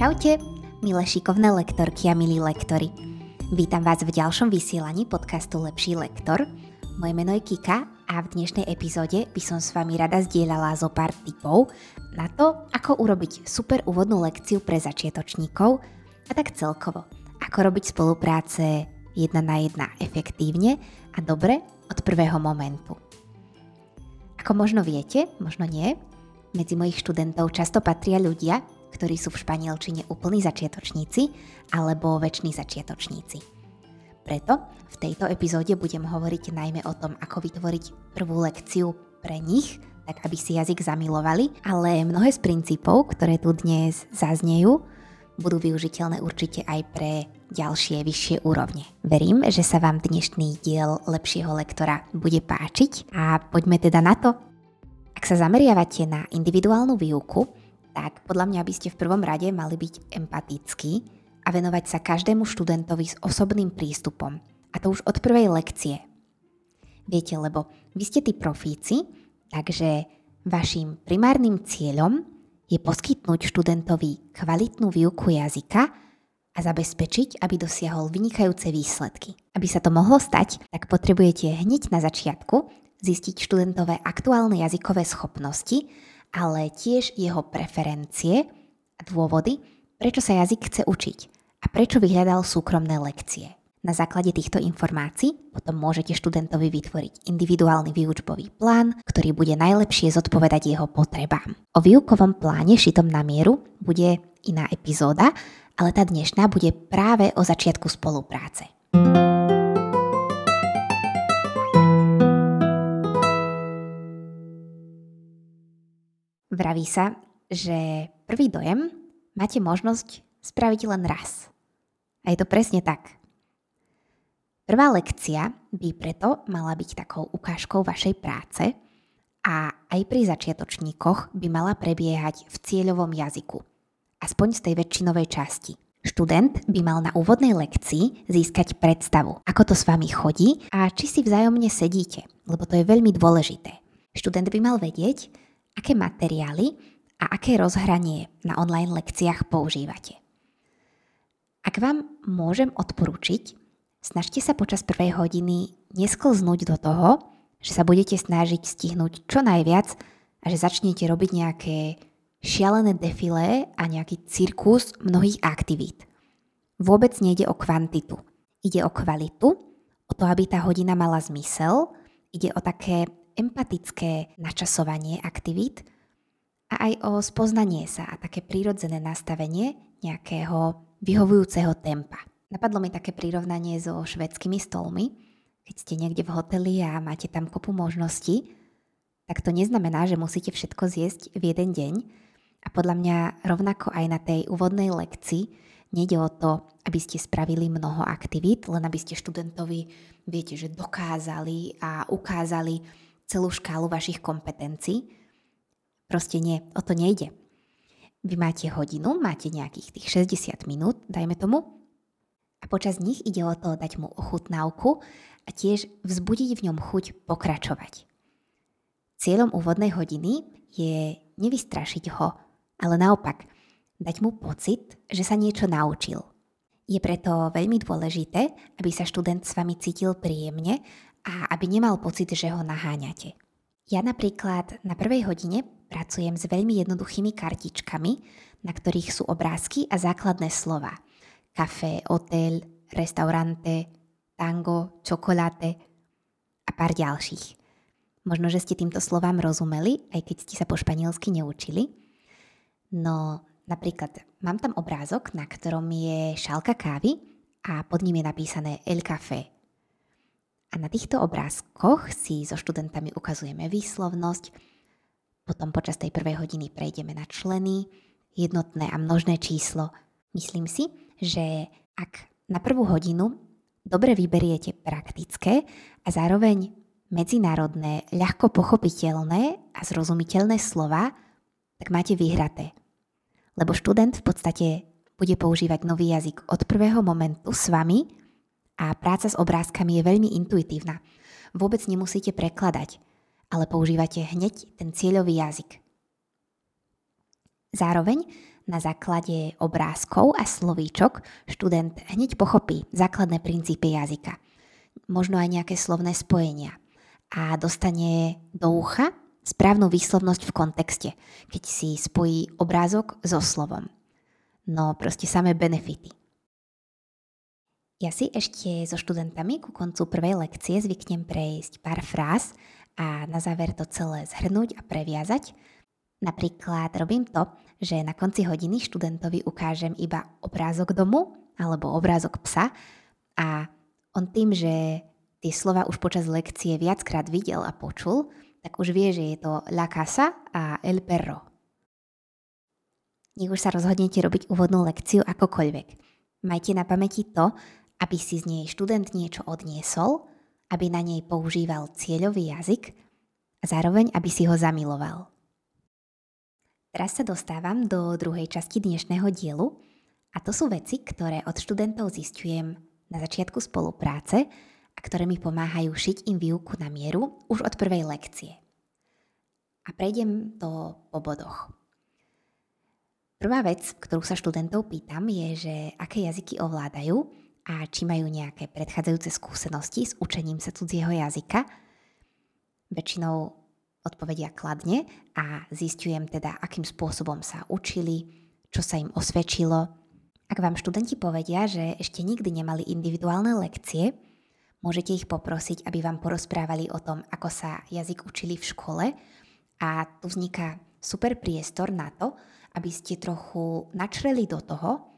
Čaute, milé šikovné lektorky a milí lektory. Vítam vás v ďalšom vysielaní podcastu Lepší lektor. Moje meno je Kika a v dnešnej epizóde by som s vami rada zdieľala zo pár tipov na to, ako urobiť super úvodnú lekciu pre začiatočníkov a tak celkovo, ako robiť spolupráce jedna na jedna efektívne a dobre od prvého momentu. Ako možno viete, možno nie, medzi mojich študentov často patria ľudia, ktorí sú v španielčine úplní začiatočníci alebo väčší začiatočníci. Preto v tejto epizóde budem hovoriť najmä o tom, ako vytvoriť prvú lekciu pre nich, tak aby si jazyk zamilovali, ale mnohé z princípov, ktoré tu dnes zaznejú, budú využiteľné určite aj pre ďalšie vyššie úrovne. Verím, že sa vám dnešný diel lepšieho lektora bude páčiť a poďme teda na to. Ak sa zameriavate na individuálnu výuku, tak podľa mňa by ste v prvom rade mali byť empatickí a venovať sa každému študentovi s osobným prístupom. A to už od prvej lekcie. Viete, lebo vy ste tí profíci, takže vašim primárnym cieľom je poskytnúť študentovi kvalitnú výuku jazyka a zabezpečiť, aby dosiahol vynikajúce výsledky. Aby sa to mohlo stať, tak potrebujete hneď na začiatku zistiť študentové aktuálne jazykové schopnosti ale tiež jeho preferencie a dôvody, prečo sa jazyk chce učiť a prečo vyhľadal súkromné lekcie. Na základe týchto informácií potom môžete študentovi vytvoriť individuálny výučbový plán, ktorý bude najlepšie zodpovedať jeho potrebám. O výukovom pláne šitom na mieru bude iná epizóda, ale tá dnešná bude práve o začiatku spolupráce. Vraví sa, že prvý dojem máte možnosť spraviť len raz. A je to presne tak. Prvá lekcia by preto mala byť takou ukážkou vašej práce a aj pri začiatočníkoch by mala prebiehať v cieľovom jazyku, aspoň z tej väčšinovej časti. Študent by mal na úvodnej lekcii získať predstavu, ako to s vami chodí a či si vzájomne sedíte, lebo to je veľmi dôležité. Študent by mal vedieť, aké materiály a aké rozhranie na online lekciách používate. Ak vám môžem odporúčiť, snažte sa počas prvej hodiny nesklznúť do toho, že sa budete snažiť stihnúť čo najviac a že začnete robiť nejaké šialené defilé a nejaký cirkus mnohých aktivít. Vôbec nejde o kvantitu. Ide o kvalitu, o to, aby tá hodina mala zmysel, ide o také empatické načasovanie aktivít a aj o spoznanie sa a také prírodzené nastavenie nejakého vyhovujúceho tempa. Napadlo mi také prirovnanie so švedskými stolmi. Keď ste niekde v hoteli a máte tam kopu možností, tak to neznamená, že musíte všetko zjesť v jeden deň. A podľa mňa rovnako aj na tej úvodnej lekcii nejde o to, aby ste spravili mnoho aktivít, len aby ste študentovi, viete, že dokázali a ukázali celú škálu vašich kompetencií. Proste nie, o to nejde. Vy máte hodinu, máte nejakých tých 60 minút, dajme tomu, a počas nich ide o to dať mu ochutnávku a tiež vzbudiť v ňom chuť pokračovať. Cieľom úvodnej hodiny je nevystrašiť ho, ale naopak dať mu pocit, že sa niečo naučil. Je preto veľmi dôležité, aby sa študent s vami cítil príjemne a aby nemal pocit, že ho naháňate. Ja napríklad na prvej hodine pracujem s veľmi jednoduchými kartičkami, na ktorých sú obrázky a základné slova. Café, hotel, restaurante, tango, čokoláte a pár ďalších. Možno, že ste týmto slovám rozumeli, aj keď ste sa po španielsky neučili. No, napríklad mám tam obrázok, na ktorom je šálka kávy a pod ním je napísané El Café, a na týchto obrázkoch si so študentami ukazujeme výslovnosť, potom počas tej prvej hodiny prejdeme na členy, jednotné a množné číslo. Myslím si, že ak na prvú hodinu dobre vyberiete praktické a zároveň medzinárodné, ľahko pochopiteľné a zrozumiteľné slova, tak máte vyhraté. Lebo študent v podstate bude používať nový jazyk od prvého momentu s vami a práca s obrázkami je veľmi intuitívna. Vôbec nemusíte prekladať, ale používate hneď ten cieľový jazyk. Zároveň na základe obrázkov a slovíčok študent hneď pochopí základné princípy jazyka. Možno aj nejaké slovné spojenia. A dostane do ucha správnu výslovnosť v kontexte, keď si spojí obrázok so slovom. No proste samé benefity. Ja si ešte so študentami ku koncu prvej lekcie zvyknem prejsť pár fráz a na záver to celé zhrnúť a previazať. Napríklad robím to, že na konci hodiny študentovi ukážem iba obrázok domu alebo obrázok psa a on tým, že tie slova už počas lekcie viackrát videl a počul, tak už vie, že je to la casa a el perro. Nech už sa rozhodnete robiť úvodnú lekciu akokoľvek. Majte na pamäti to, aby si z nej študent niečo odniesol, aby na nej používal cieľový jazyk a zároveň, aby si ho zamiloval. Teraz sa dostávam do druhej časti dnešného dielu a to sú veci, ktoré od študentov zistujem na začiatku spolupráce a ktoré mi pomáhajú šiť im výuku na mieru už od prvej lekcie. A prejdem to po bodoch. Prvá vec, ktorú sa študentov pýtam, je, že aké jazyky ovládajú a či majú nejaké predchádzajúce skúsenosti s učením sa cudzieho jazyka. Väčšinou odpovedia kladne a zistujem teda, akým spôsobom sa učili, čo sa im osvedčilo. Ak vám študenti povedia, že ešte nikdy nemali individuálne lekcie, Môžete ich poprosiť, aby vám porozprávali o tom, ako sa jazyk učili v škole a tu vzniká super priestor na to, aby ste trochu načreli do toho,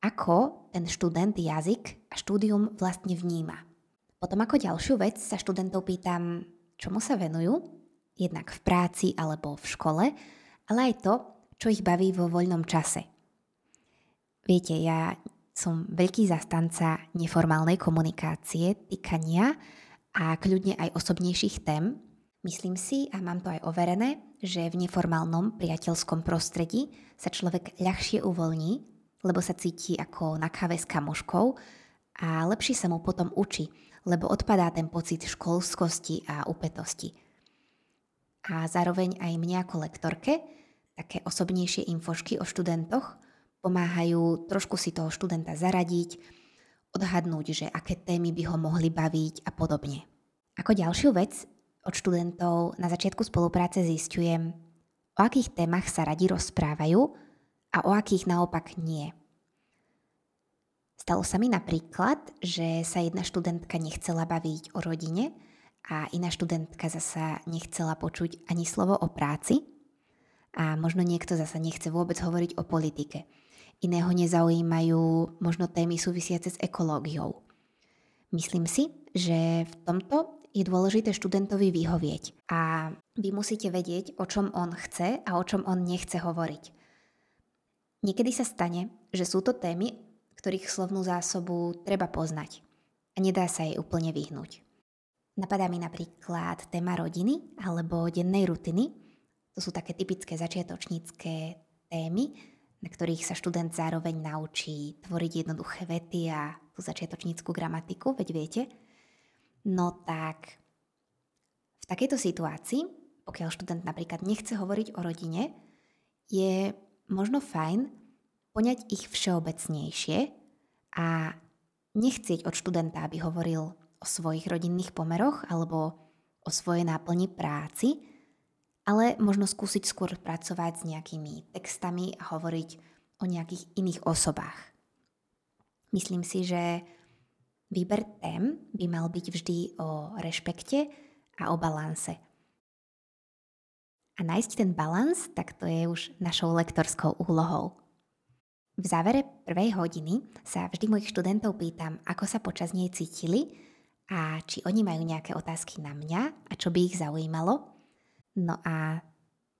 ako ten študent jazyk a štúdium vlastne vníma. Potom ako ďalšiu vec sa študentov pýtam, čomu sa venujú, jednak v práci alebo v škole, ale aj to, čo ich baví vo voľnom čase. Viete, ja som veľký zastanca neformálnej komunikácie, týkania a kľudne aj osobnejších tém. Myslím si, a mám to aj overené, že v neformálnom priateľskom prostredí sa človek ľahšie uvoľní, lebo sa cíti ako na káve s kamoškou a lepšie sa mu potom učí, lebo odpadá ten pocit školskosti a upetosti. A zároveň aj mne ako lektorke také osobnejšie infošky o študentoch pomáhajú trošku si toho študenta zaradiť, odhadnúť, že aké témy by ho mohli baviť a podobne. Ako ďalšiu vec od študentov na začiatku spolupráce zistujem, o akých témach sa radi rozprávajú a o akých naopak nie. Stalo sa mi napríklad, že sa jedna študentka nechcela baviť o rodine a iná študentka zasa nechcela počuť ani slovo o práci a možno niekto zasa nechce vôbec hovoriť o politike – iného nezaujímajú možno témy súvisiace s ekológiou. Myslím si, že v tomto je dôležité študentovi vyhovieť a vy musíte vedieť, o čom on chce a o čom on nechce hovoriť. Niekedy sa stane, že sú to témy, ktorých slovnú zásobu treba poznať a nedá sa jej úplne vyhnúť. Napadá mi napríklad téma rodiny alebo dennej rutiny. To sú také typické začiatočnícke témy, na ktorých sa študent zároveň naučí tvoriť jednoduché vety a tú začiatočníckú gramatiku, veď viete. No tak v takejto situácii, pokiaľ študent napríklad nechce hovoriť o rodine, je možno fajn poňať ich všeobecnejšie a nechcieť od študenta, aby hovoril o svojich rodinných pomeroch alebo o svojej náplni práci, ale možno skúsiť skôr pracovať s nejakými textami a hovoriť o nejakých iných osobách. Myslím si, že výber tém by mal byť vždy o rešpekte a o balanse. A nájsť ten balans, tak to je už našou lektorskou úlohou. V závere prvej hodiny sa vždy mojich študentov pýtam, ako sa počas nej cítili a či oni majú nejaké otázky na mňa a čo by ich zaujímalo. No a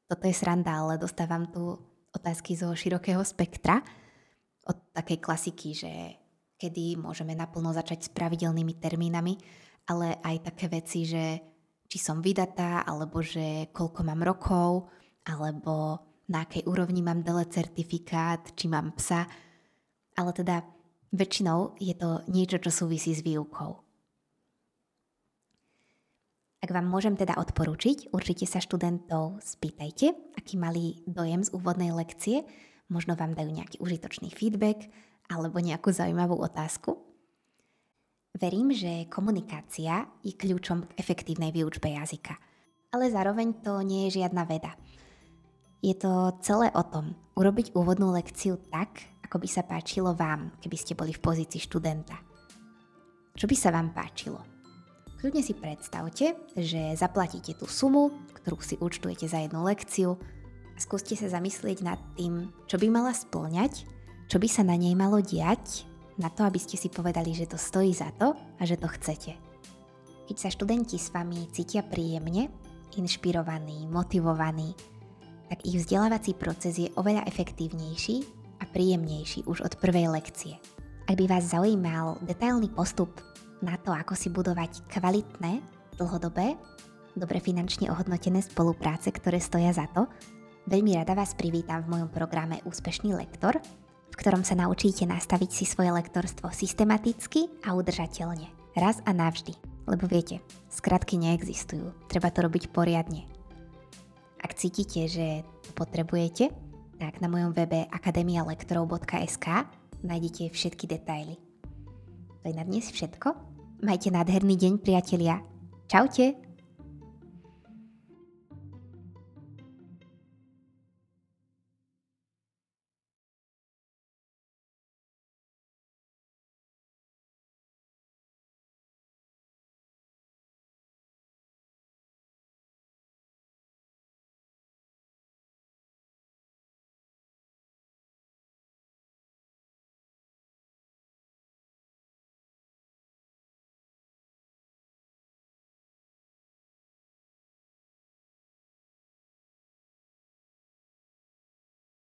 toto je sranda, ale dostávam tu otázky zo širokého spektra. Od takej klasiky, že kedy môžeme naplno začať s pravidelnými termínami, ale aj také veci, že či som vydatá, alebo že koľko mám rokov, alebo na akej úrovni mám DELE certifikát, či mám psa. Ale teda väčšinou je to niečo, čo súvisí s výukou. Ak vám môžem teda odporúčiť, určite sa študentov spýtajte, aký mali dojem z úvodnej lekcie. možno vám dajú nejaký užitočný feedback alebo nejakú zaujímavú otázku. Verím, že komunikácia je kľúčom k efektívnej výučbe jazyka. Ale zároveň to nie je žiadna veda. Je to celé o tom urobiť úvodnú lekciu tak, ako by sa páčilo vám, keby ste boli v pozícii študenta. Čo by sa vám páčilo? Kľudne si predstavte, že zaplatíte tú sumu, ktorú si účtujete za jednu lekciu skúste sa zamyslieť nad tým, čo by mala splňať, čo by sa na nej malo diať, na to, aby ste si povedali, že to stojí za to a že to chcete. Keď sa študenti s vami cítia príjemne, inšpirovaní, motivovaní, tak ich vzdelávací proces je oveľa efektívnejší a príjemnejší už od prvej lekcie. Ak by vás zaujímal detailný postup na to, ako si budovať kvalitné, dlhodobé, dobre finančne ohodnotené spolupráce, ktoré stoja za to, Veľmi rada vás privítam v mojom programe Úspešný lektor, v ktorom sa naučíte nastaviť si svoje lektorstvo systematicky a udržateľne. Raz a navždy. Lebo viete, skratky neexistujú. Treba to robiť poriadne. Ak cítite, že to potrebujete, tak na mojom webe akademialektorov.sk nájdete všetky detaily. To je na dnes všetko. Majte nádherný deň, priatelia. Čaute!